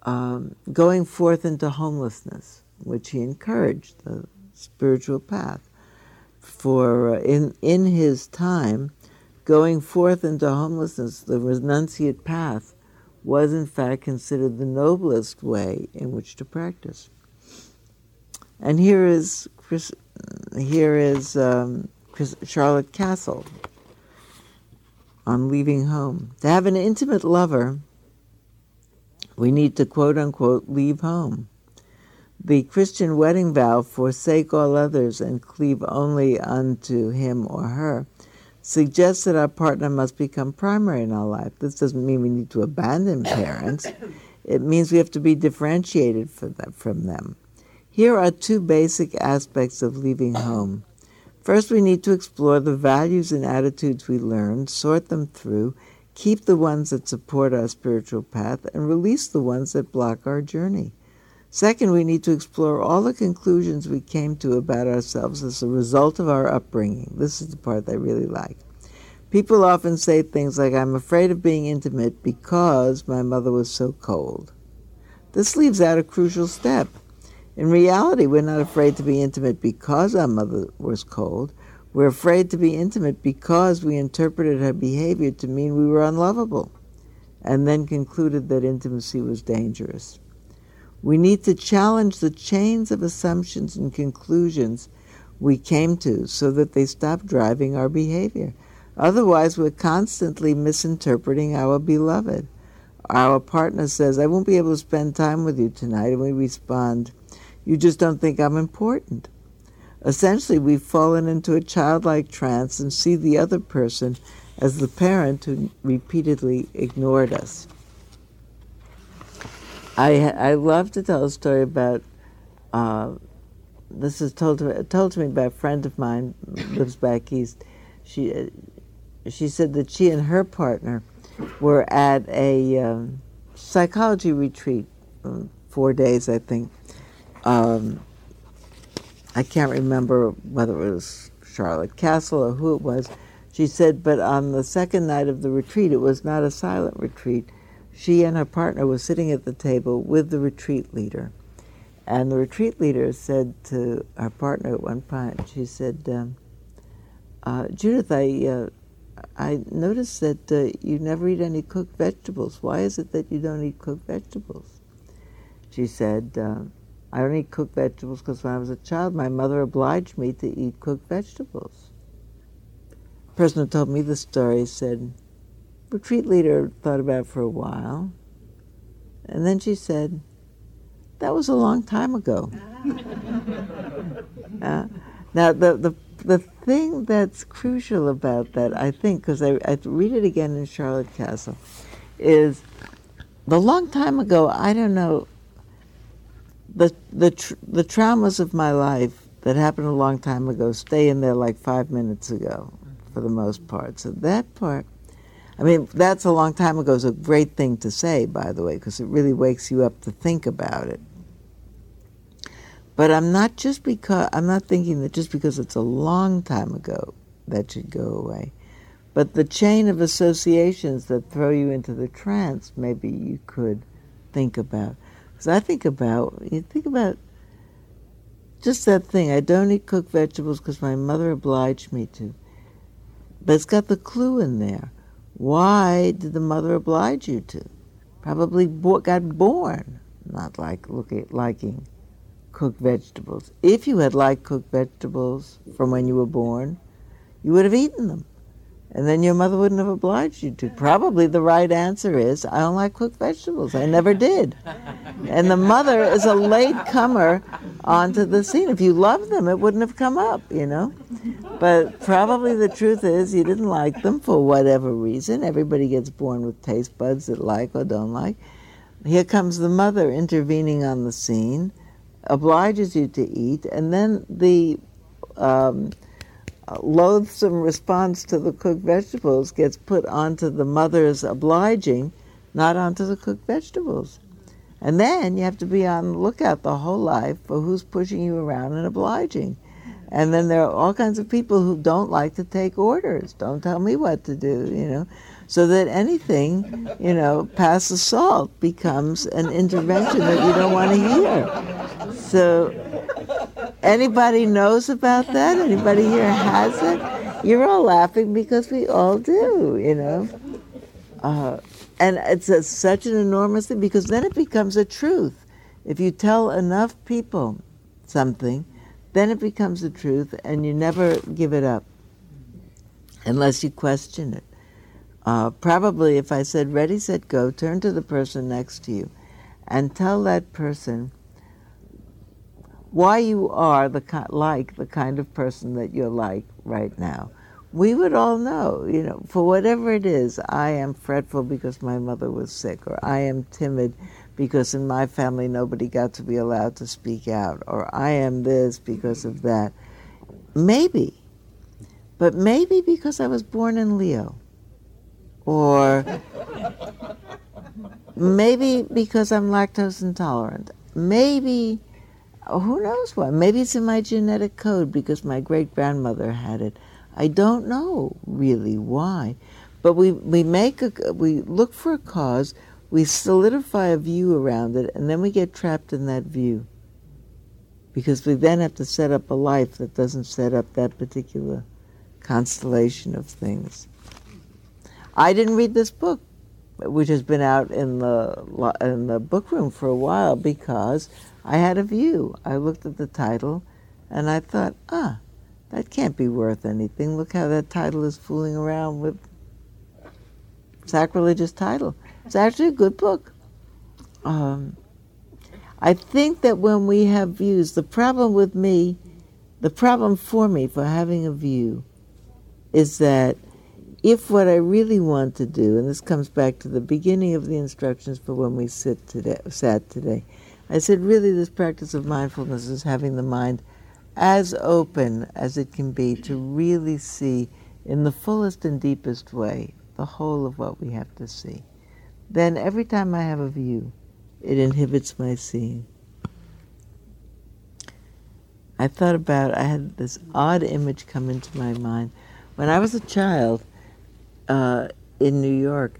um, going forth into homelessness, which he encouraged, the spiritual path. For uh, in, in his time, going forth into homelessness, the renunciate path, was in fact considered the noblest way in which to practice. And here is Chris, here is um, Charlotte Kasl on leaving home. To have an intimate lover we need to quote unquote leave home. The Christian wedding vow, forsake all others and cleave only unto him or her, suggests that our partner must become primary in our life. This doesn't mean we need to abandon parents. It means we have to be differentiated from them. Here are two basic aspects of leaving home. First, we need to explore the values and attitudes we learned, sort them through, keep the ones that support our spiritual path, and release the ones that block our journey. Second, we need to explore all the conclusions we came to about ourselves as a result of our upbringing. This is the part I really like. People often say things like, I'm afraid of being intimate because my mother was so cold. This leaves out a crucial step. In reality, we're not afraid to be intimate because our mother was cold. We're afraid to be intimate because we interpreted her behavior to mean we were unlovable and then concluded that intimacy was dangerous. We need to challenge the chains of assumptions and conclusions we came to so that they stop driving our behavior. Otherwise, we're constantly misinterpreting our beloved. Our partner says, I won't be able to spend time with you tonight. And we respond, You just don't think I'm important. Essentially, we've fallen into a childlike trance and see the other person as the parent who repeatedly ignored us. I, I love to tell a story about. Uh, this is told to, told to me by a friend of mine lives back east. She she said that she and her partner were at a um, psychology retreat, um, four days, I think. Um, I can't remember whether it was Charlotte Kasl or who it was. She said, but on the second night of the retreat, it was not a silent retreat. She and her partner were sitting at the table with the retreat leader. And the retreat leader said to her partner at one point, she said, um, uh, Judith, I, uh, I noticed that uh, you never eat any cooked vegetables. Why is it that you don't eat cooked vegetables? She said, uh, I don't eat cooked vegetables because when I was a child, my mother obliged me to eat cooked vegetables. The person who told me the story said, retreat leader thought about it for a while, and then she said, that was a long time ago. (laughs) uh, now, the, the the thing that's crucial about that, I think, because I, I read it again in Charlotte Kasl, is the long time ago, I don't know, the, the, tr- the traumas of my life that happened a long time ago stay in there like five minutes ago for the most part. So that part, I mean, that's a long time ago is a great thing to say, by the way, because it really wakes you up to think about it. But I'm not just because I'm not thinking that just because it's a long time ago that should go away. But the chain of associations that throw you into the trance, maybe you could think about. Because I think about, you think about just that thing. I don't eat cooked vegetables because my mother obliged me to. But it's got the clue in there. Why did the mother oblige you to? Probably got born not like looking, liking cooked vegetables. If you had liked cooked vegetables from when you were born, you would have eaten them. And then your mother wouldn't have obliged you to. Probably the right answer is, I don't like cooked vegetables. I never did. And the mother is a late comer onto the scene. If you loved them, it wouldn't have come up, you know? But probably the truth is, you didn't like them for whatever reason. Everybody gets born with taste buds that like or don't like. Here comes the mother intervening on the scene obliges you to eat, and then the um, loathsome response to the cooked vegetables gets put onto the mother's obliging, not onto the cooked vegetables. And then you have to be on the lookout the whole life for who's pushing you around and obliging. And then there are all kinds of people who don't like to take orders. Don't tell me what to do, you know so that anything, you know, past assault becomes an intervention that you don't want to hear. So, anybody knows about that? Anybody here has it? You're all laughing because we all do, you know. Uh, and it's a, such an enormous thing because then it becomes a truth. If you tell enough people something, then it becomes a truth, and you never give it up unless you question it. Uh, probably if I said ready, set, go, turn to the person next to you and tell that person why you are the like the kind of person that you're like right now. We would all know, you know, for whatever it is, I am fretful because my mother was sick, or I am timid because in my family nobody got to be allowed to speak out, or I am this because of that. Maybe but maybe because I was born in Leo. Or maybe because I'm lactose intolerant. Maybe, Oh, who knows what? Maybe it's in my genetic code because my great grandmother had it. I don't know really why. But we, we make a, we look for a cause, we solidify a view around it, and then we get trapped in that view. Because we then have to set up a life that doesn't set up that particular constellation of things. I didn't read this book, which has been out in the in the book room for a while because I had a view. I looked at the title, and I thought, ah, that can't be worth anything. Look how that title is fooling around with sacrilegious title. It's actually a good book. Um, I think that when we have views, the problem with me, the problem for me for having a view, is that if what I really want to do, and this comes back to the beginning of the instructions for when we sit today, sat today, I said really this practice of mindfulness is having the mind as open as it can be to really see in the fullest and deepest way the whole of what we have to see. Then every time I have a view, it inhibits my seeing. I thought about, I had this odd image come into my mind. When I was a child uh, in New York,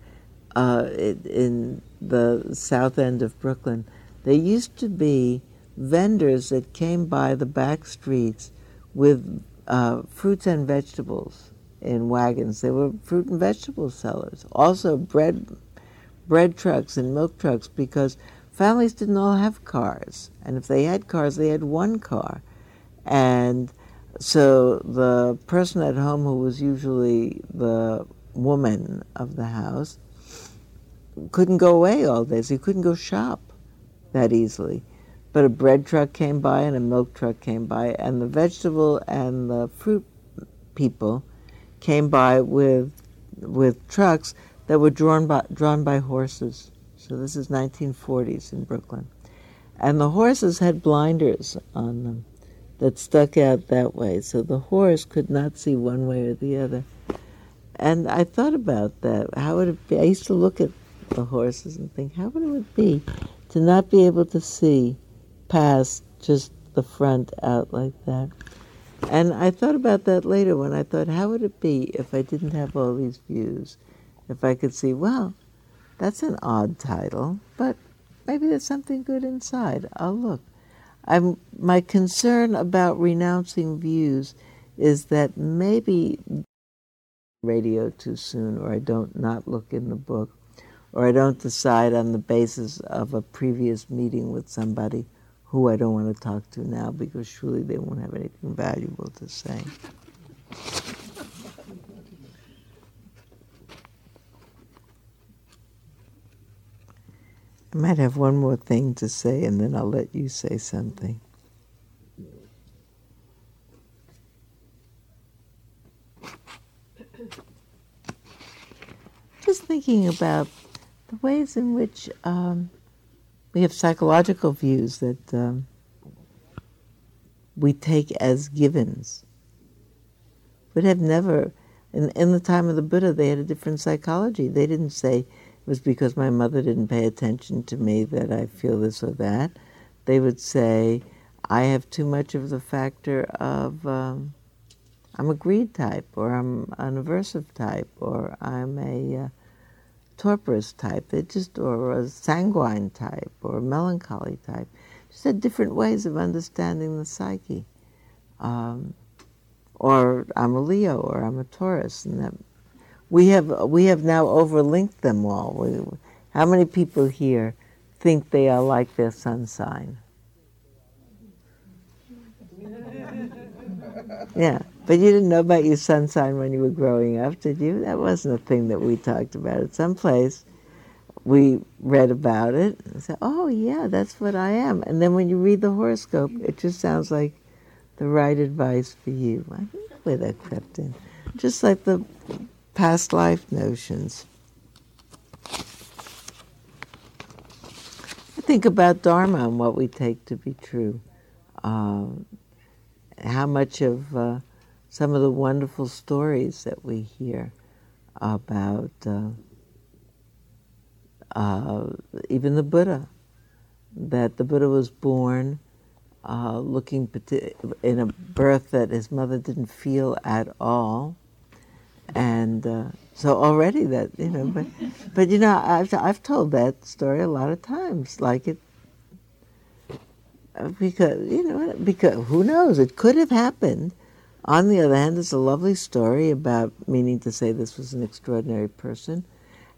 uh, in the south end of Brooklyn, there used to be vendors that came by the back streets with uh, fruits and vegetables in wagons. They were fruit and vegetable sellers. Also bread, bread trucks and milk trucks because families didn't all have cars, and if they had cars, they had one car, and so the person at home who was usually the woman of the house couldn't go away all day, so he couldn't go shop that easily. But a bread truck came by and a milk truck came by, and the vegetable and the fruit people came by with with trucks that were drawn by drawn by horses. So this is 1940s in Brooklyn, and the horses had blinders on them that stuck out that way, so the horse could not see one way or the other. And I thought about that. How would it be? I used to look at the horses and think, how would it be to not be able to see past just the front out like that? And I thought about that later when I thought, how would it be if I didn't have all these views? If I could see, well, that's an odd title, but maybe there's something good inside. I'll look. I'm, my concern about renouncing views is that maybe radio too soon, or I don't not look in the book, or I don't decide on the basis of a previous meeting with somebody who I don't want to talk to now because surely they won't have anything valuable to say. I might have one more thing to say and then I'll let you say something. Just thinking about the ways in which um, we have psychological views that um, we take as givens. Would have never, in, in the time of the Buddha, they had a different psychology. They didn't say it was because my mother didn't pay attention to me that I feel this or that. They would say, I have too much of the factor of um, I'm a greed type, or I'm an aversive type, or I'm a uh, torporous type, they just or a sanguine type or a melancholy type. Just had different ways of understanding the psyche. Um, or I'm a Leo or I'm a Taurus, and that we have we have now overlinked them all. We, how many people here think they are like their sun sign? (laughs) Yeah. But you didn't know about your sun sign when you were growing up, did you? That wasn't a thing that we talked about. At some place, we read about it and said, oh, yeah, that's what I am. And then when you read the horoscope, it just sounds like the right advice for you. I don't where that crept in. Just like the past life notions. I think about Dharma and what we take to be true. Um, how much of uh, some of the wonderful stories that we hear about uh, uh, even the Buddha, that the Buddha was born uh, looking in a birth that his mother didn't feel at all, and uh, so already that you know, but (laughs) but you know, I've I've told that story a lot of times, like it uh, because you know because who knows? It could have happened on the other hand there's a lovely story about meaning to say this was an extraordinary person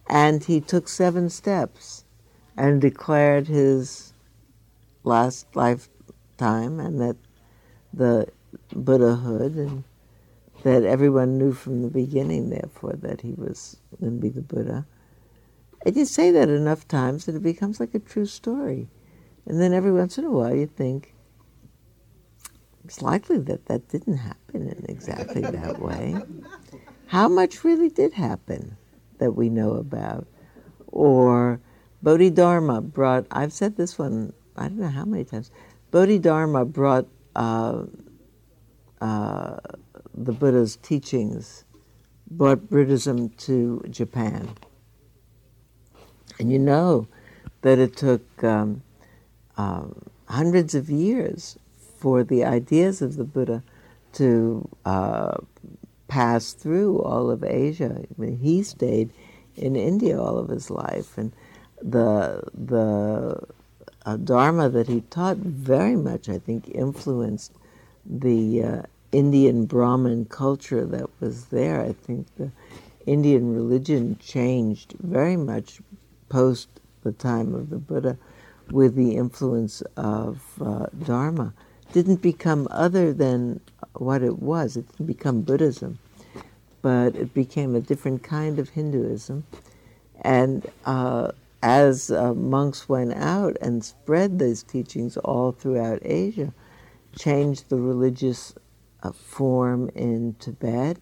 and he took seven steps and declared his last lifetime and that the buddhahood and that everyone knew from the beginning therefore that he was going to be the buddha. And you say that enough times that it becomes like a true story. And then every once in a while you think, it's likely that that didn't happen in exactly that way. How much really did happen that we know about? Or Bodhidharma brought, I've said this one, I don't know how many times, Bodhidharma brought uh, uh, the Buddha's teachings, brought Buddhism to Japan. And you know that it took um, um, hundreds of years for the ideas of the Buddha to uh, pass through all of Asia. I mean, he stayed in India all of his life, and the the uh, Dharma that he taught very much, I think, influenced the uh, Indian Brahmin culture that was there. I think the Indian religion changed very much post the time of the Buddha with the influence of uh, Dharma didn't become other than what it was. It didn't become Buddhism, but it became a different kind of Hinduism. And uh, as uh, monks went out and spread these teachings all throughout Asia, changed the religious uh, form in Tibet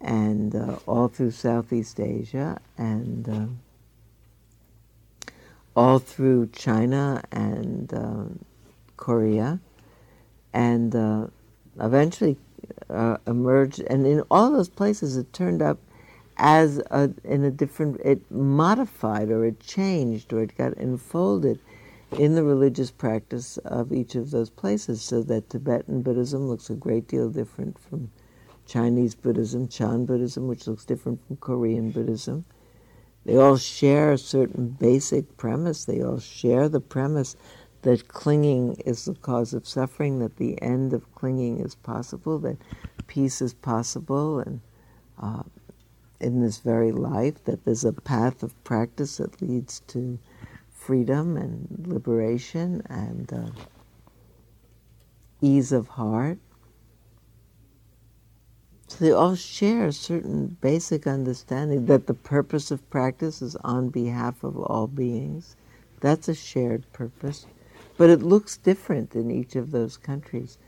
and uh, all through Southeast Asia and um, all through China and uh, Korea, and uh, eventually uh, emerged. And in all those places, it turned up as a, in a different. It modified, or it changed, or it got enfolded in the religious practice of each of those places. So that Tibetan Buddhism looks a great deal different from Chinese Buddhism, Chan Buddhism, which looks different from Korean Buddhism. They all share a certain basic premise. They all share the premise that clinging is the cause of suffering, that the end of clinging is possible, that peace is possible, and uh, in this very life, that there's a path of practice that leads to freedom and liberation and uh, ease of heart. So they all share a certain basic understanding that the purpose of practice is on behalf of all beings. That's a shared purpose. But it looks different in each of those countries.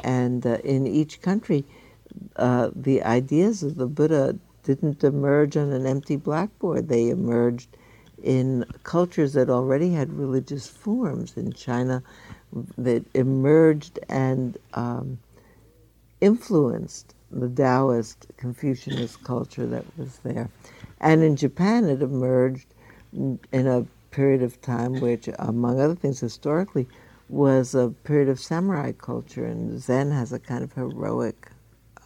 And uh, in each country, uh, the ideas of the Buddha didn't emerge on an empty blackboard. They emerged in cultures that already had religious forms. In China, that emerged and um, influenced the Taoist Confucianist culture that was there. And in Japan, it emerged in a period of time which, among other things, historically, was a period of samurai culture, and Zen has a kind of heroic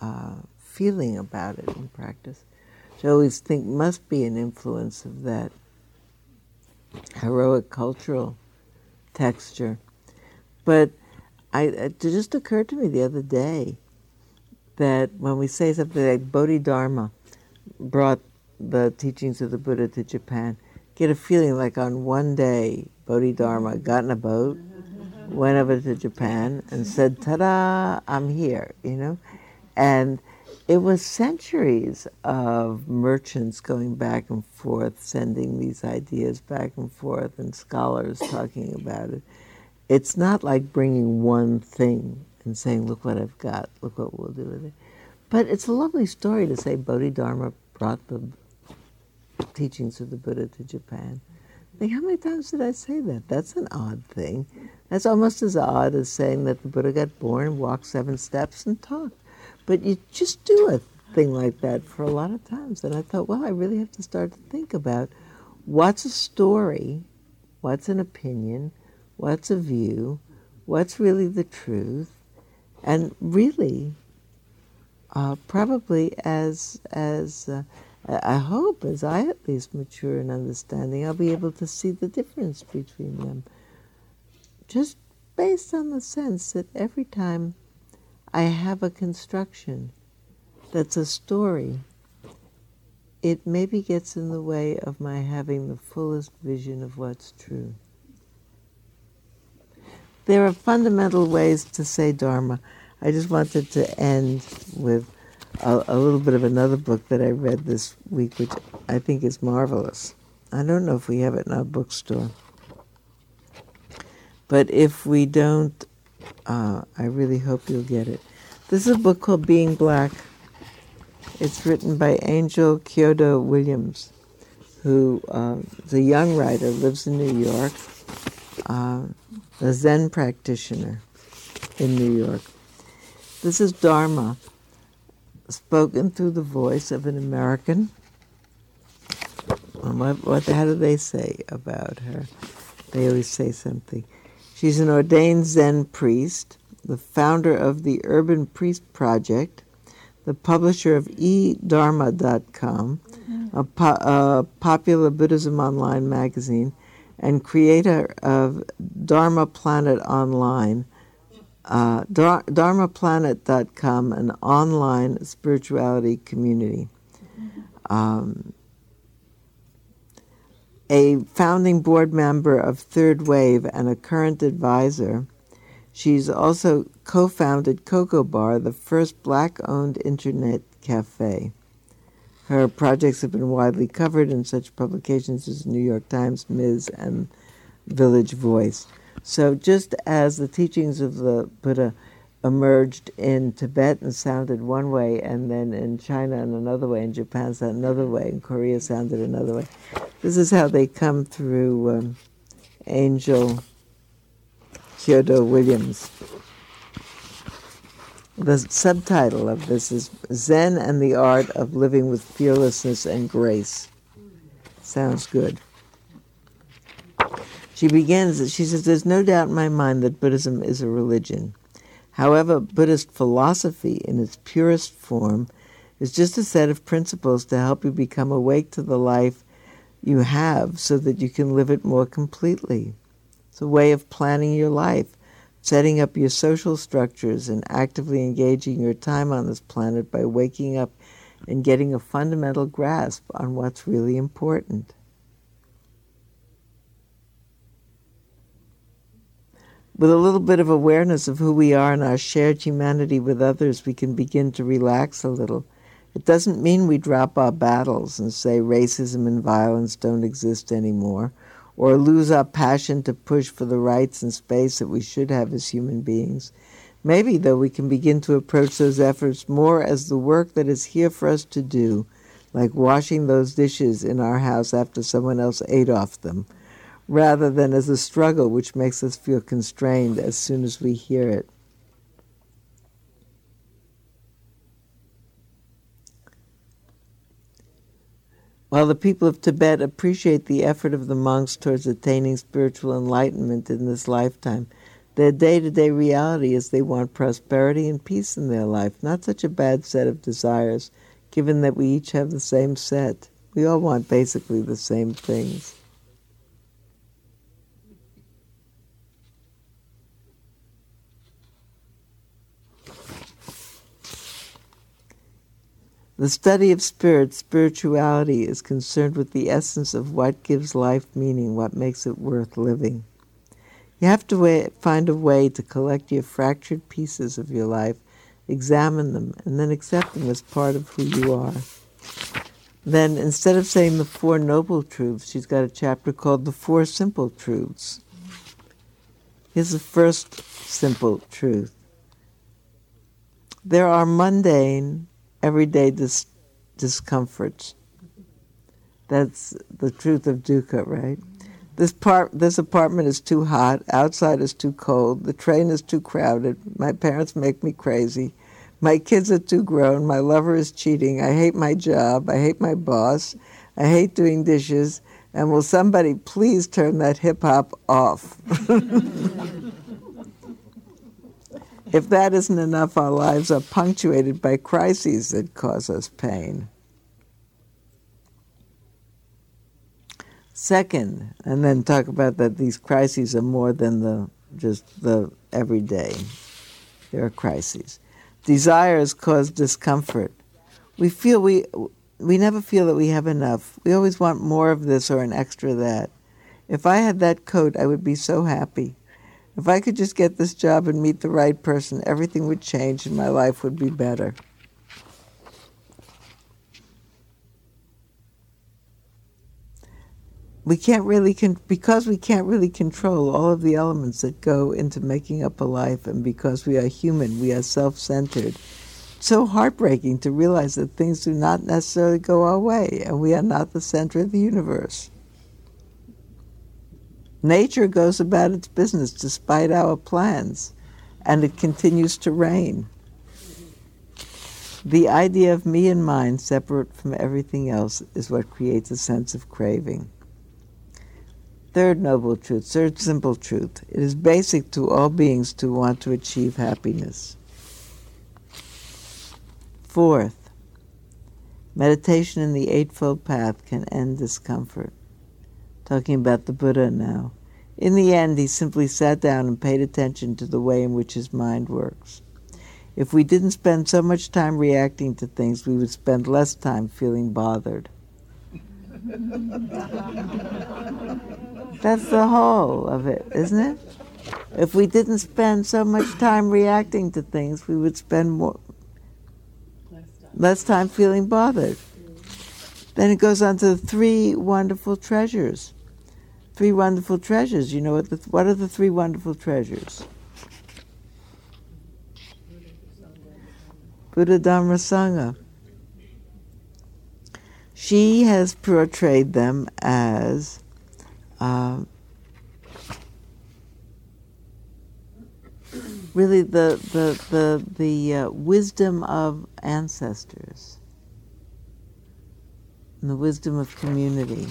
uh, feeling about it in practice. So I always think must be an influence of that heroic cultural texture. But I, it just occurred to me the other day that when we say something like Bodhidharma brought the teachings of the Buddha to Japan, get a feeling like on one day Bodhidharma got in a boat, went over to Japan, and said, "Ta da! I'm here," you know, and it was centuries of merchants going back and forth, sending these ideas back and forth, and scholars talking about it. It's not like bringing one thing and saying, look what I've got, look what we'll do with it. But it's a lovely story to say Bodhidharma brought the teachings of the Buddha to Japan. Think, how many times did I say that? That's an odd thing. That's almost as odd as saying that the Buddha got born, walked seven steps, and talked. But you just do a thing like that for a lot of times. And I thought, well, I really have to start to think about what's a story, what's an opinion, what's a view, what's really the truth, and really, uh, probably as as uh, I hope, as I at least mature in understanding, I'll be able to see the difference between them. Just based on the sense that every time I have a construction that's a story, it maybe gets in the way of my having the fullest vision of what's true. There are fundamental ways to say Dharma. I just wanted to end with a, a, little bit of another book that I read this week, which I think is marvelous. I don't know if we have it in our bookstore. But if we don't, uh, I really hope you'll get it. This is a book called Being Black. It's written by Angel Kyodo Williams, who uh, is a young writer, lives in New York, uh, a Zen practitioner in New York. This is Dharma, spoken through the voice of an American. Um, what, what, how do they say about her? They always say something. She's an ordained Zen priest, the founder of the Urban Peace Project, the publisher of eDharma.com, mm-hmm. a, po- a popular Buddhism online magazine, and creator of Dharma Planet Online, uh, dharmaplanet.com, an online spirituality community. Um, a founding board member of Third Wave and a current advisor. She's also co founded Cocoa Bar, the first black owned internet cafe. Her projects have been widely covered in such publications as New York Times, Ms., and Village Voice. So, just as the teachings of the Buddha emerged in Tibet and sounded one way, and then in China and another way, in Japan sounded another way, in Korea sounded another way. This is how they come through um, Angel Kyodo Williams. The subtitle of this is Zen and the Art of Living with Fearlessness and Grace. Sounds good. She begins, she says, There's no doubt in my mind that Buddhism is a religion. However, Buddhist philosophy, in its purest form, is just a set of principles to help you become awake to the life you have so that you can live it more completely. It's a way of planning your life, setting up your social structures, and actively engaging your time on this planet by waking up and getting a fundamental grasp on what's really important. With a little bit of awareness of who we are and our shared humanity with others, we can begin to relax a little. It doesn't mean we drop our battles and say racism and violence don't exist anymore, or lose our passion to push for the rights and space that we should have as human beings. Maybe, though, we can begin to approach those efforts more as the work that is here for us to do, like washing those dishes in our house after someone else ate off them rather than as a struggle which makes us feel constrained as soon as we hear it. While the people of Tibet appreciate the effort of the monks towards attaining spiritual enlightenment in this lifetime, their day to day reality is they want prosperity and peace in their life, not such a bad set of desires, given that we each have the same set. We all want basically the same things. The study of spirit, spirituality, is concerned with the essence of what gives life meaning, what makes it worth living. You have to find a way to collect your fractured pieces of your life, examine them, and then accept them as part of who you are. Then, instead of saying the Four Noble Truths, she's got a chapter called The Four Simple Truths. Here's the first simple truth there are mundane, everyday dis- discomforts. That's the truth of dukkha, right? This part, this apartment is too hot. Outside is too cold. The train is too crowded. My parents make me crazy. My kids are too grown. My lover is cheating. I hate my job. I hate my boss. I hate doing dishes. And will somebody please turn that hip hop off? (laughs) if that isn't enough, our lives are punctuated by crises that cause us pain. Second, and then talk about that these crises are more than the just the everyday. There are crises. Desires cause discomfort. We feel we we never feel that we have enough. We always want more of this or an extra that. If I had that coat, I would be so happy. If I could just get this job and meet the right person, everything would change and my life would be better. we can't really con- because we can't really control all of the elements that go into making up a life and because we are human we are self-centered so heartbreaking to realize that things do not necessarily go our way and we are not the center of the universe nature goes about its business despite our plans and it continues to rain the idea of me and mine separate from everything else is what creates a sense of craving Third noble truth, third simple truth. It is basic to all beings to want to achieve happiness. Fourth, meditation in the Eightfold Path can end discomfort. Talking about the Buddha now. In the end, he simply sat down and paid attention to the way in which his mind works. If we didn't spend so much time reacting to things, we would spend less time feeling bothered. That's the whole of it, isn't it? If we didn't spend so much time reacting to things, we would spend more less time feeling bothered. Then it goes on to the three wonderful treasures. Three wonderful treasures. You know what? The, what are the three wonderful treasures? Buddha Dhamma Sangha. She has portrayed them as uh, really the the the the uh, wisdom of ancestors and the wisdom of community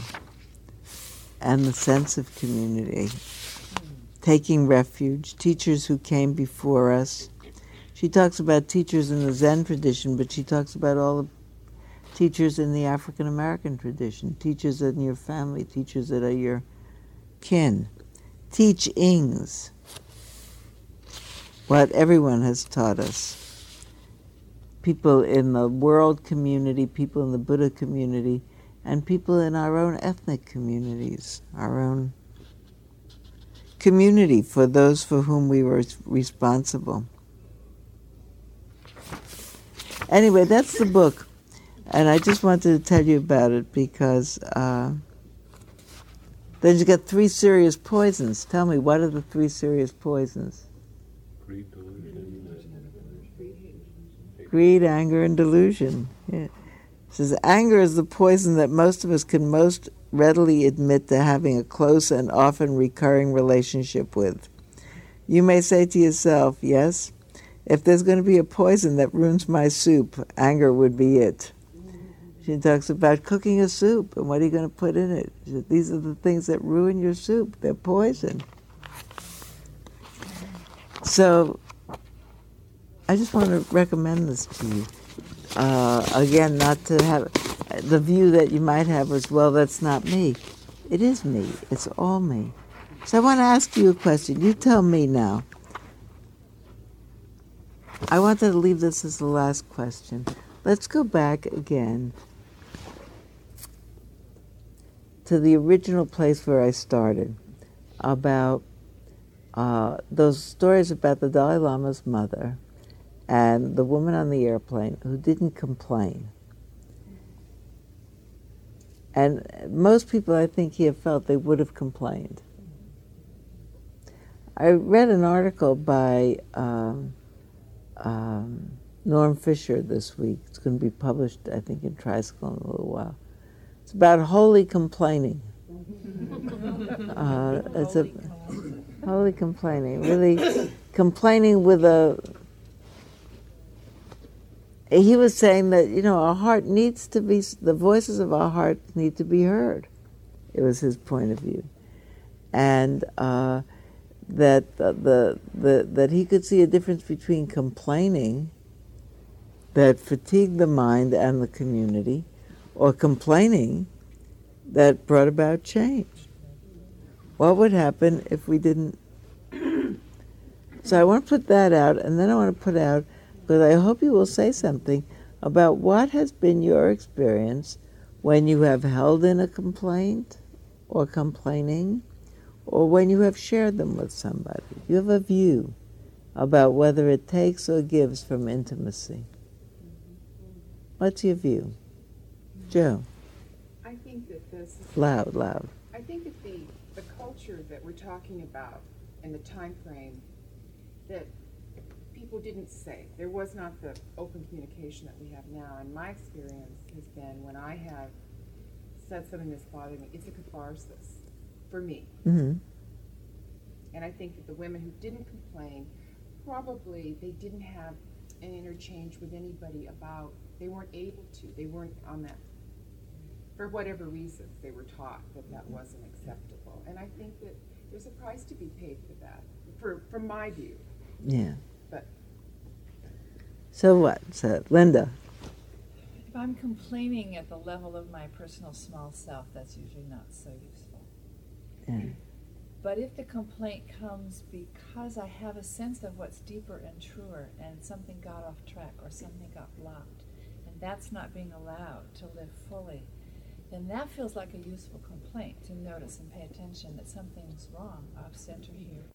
and the sense of community. Taking refuge teachers who came before us. She talks about teachers in the zen tradition but she talks about all the teachers in the african american tradition. Teachers in your family teachers that are your kin, teachings, what everyone has taught us. People in the world community, people in the Buddha community, and people in our own ethnic communities, our own community for those for whom we were responsible. Anyway, that's the book. And I just wanted to tell you about it because uh, then you got three serious poisons. Tell me, what are the three serious poisons? Greed, Greed anger, and delusion. Yeah. Says anger is the poison that most of us can most readily admit to having a close and often recurring relationship with. You may say to yourself, yes, if there's going to be a poison that ruins my soup, anger would be it. She talks about cooking a soup and what are you going to put in it. These are the things that ruin your soup. They're poison. So I just want to recommend this to you. Uh, again, not to have the view that you might have as well, that's not me. It is me. It's all me. So I want to ask you a question. You tell me now. I wanted to leave this as the last question. Let's go back again to the original place where I started about uh, those stories about the Dalai Lama's mother and the woman on the airplane who didn't complain. And most people, I think, here felt they would have complained. I read an article by um, um, Norm Fischer this week. It's going to be published, I think, in Tricycle in a little while. It's about holy complaining. (laughs) Uh, it's a holy complaining, really complaining with a he was saying that you know our heart needs to be the voices of our heart need to be heard. It was his point of view, and uh, that the, the, the that he could see a difference between complaining that fatigued the mind and the community, or complaining that brought about change. What would happen if we didn't? (clears throat) so I want to put that out, and then I want to put out, but I hope you will say something about what has been your experience when you have held in a complaint or complaining, or when you have shared them with somebody. You have a view about whether it takes or gives from intimacy. What's your view? Joe? I think that this. Loud, loud. I think that the, the culture that we're talking about and the time frame that people didn't say. There was not the open communication that we have now. And my experience has been when I have said something that's bothering me, it's a catharsis for me. Mm-hmm. And I think that the women who didn't complain, probably they didn't have an interchange with anybody about, they weren't able to, they weren't on that, for whatever reasons, they were taught that that wasn't acceptable. And I think that there's a price to be paid for that, for, from my view. Yeah. But So what? So Linda. If I'm complaining at the level of my personal small self, that's usually not so useful. Yeah. But if the complaint comes because I have a sense of what's deeper and truer, and something got off track or something got blocked, and that's not being allowed to live fully, then that feels like a useful complaint to notice and pay attention that something's wrong off center here.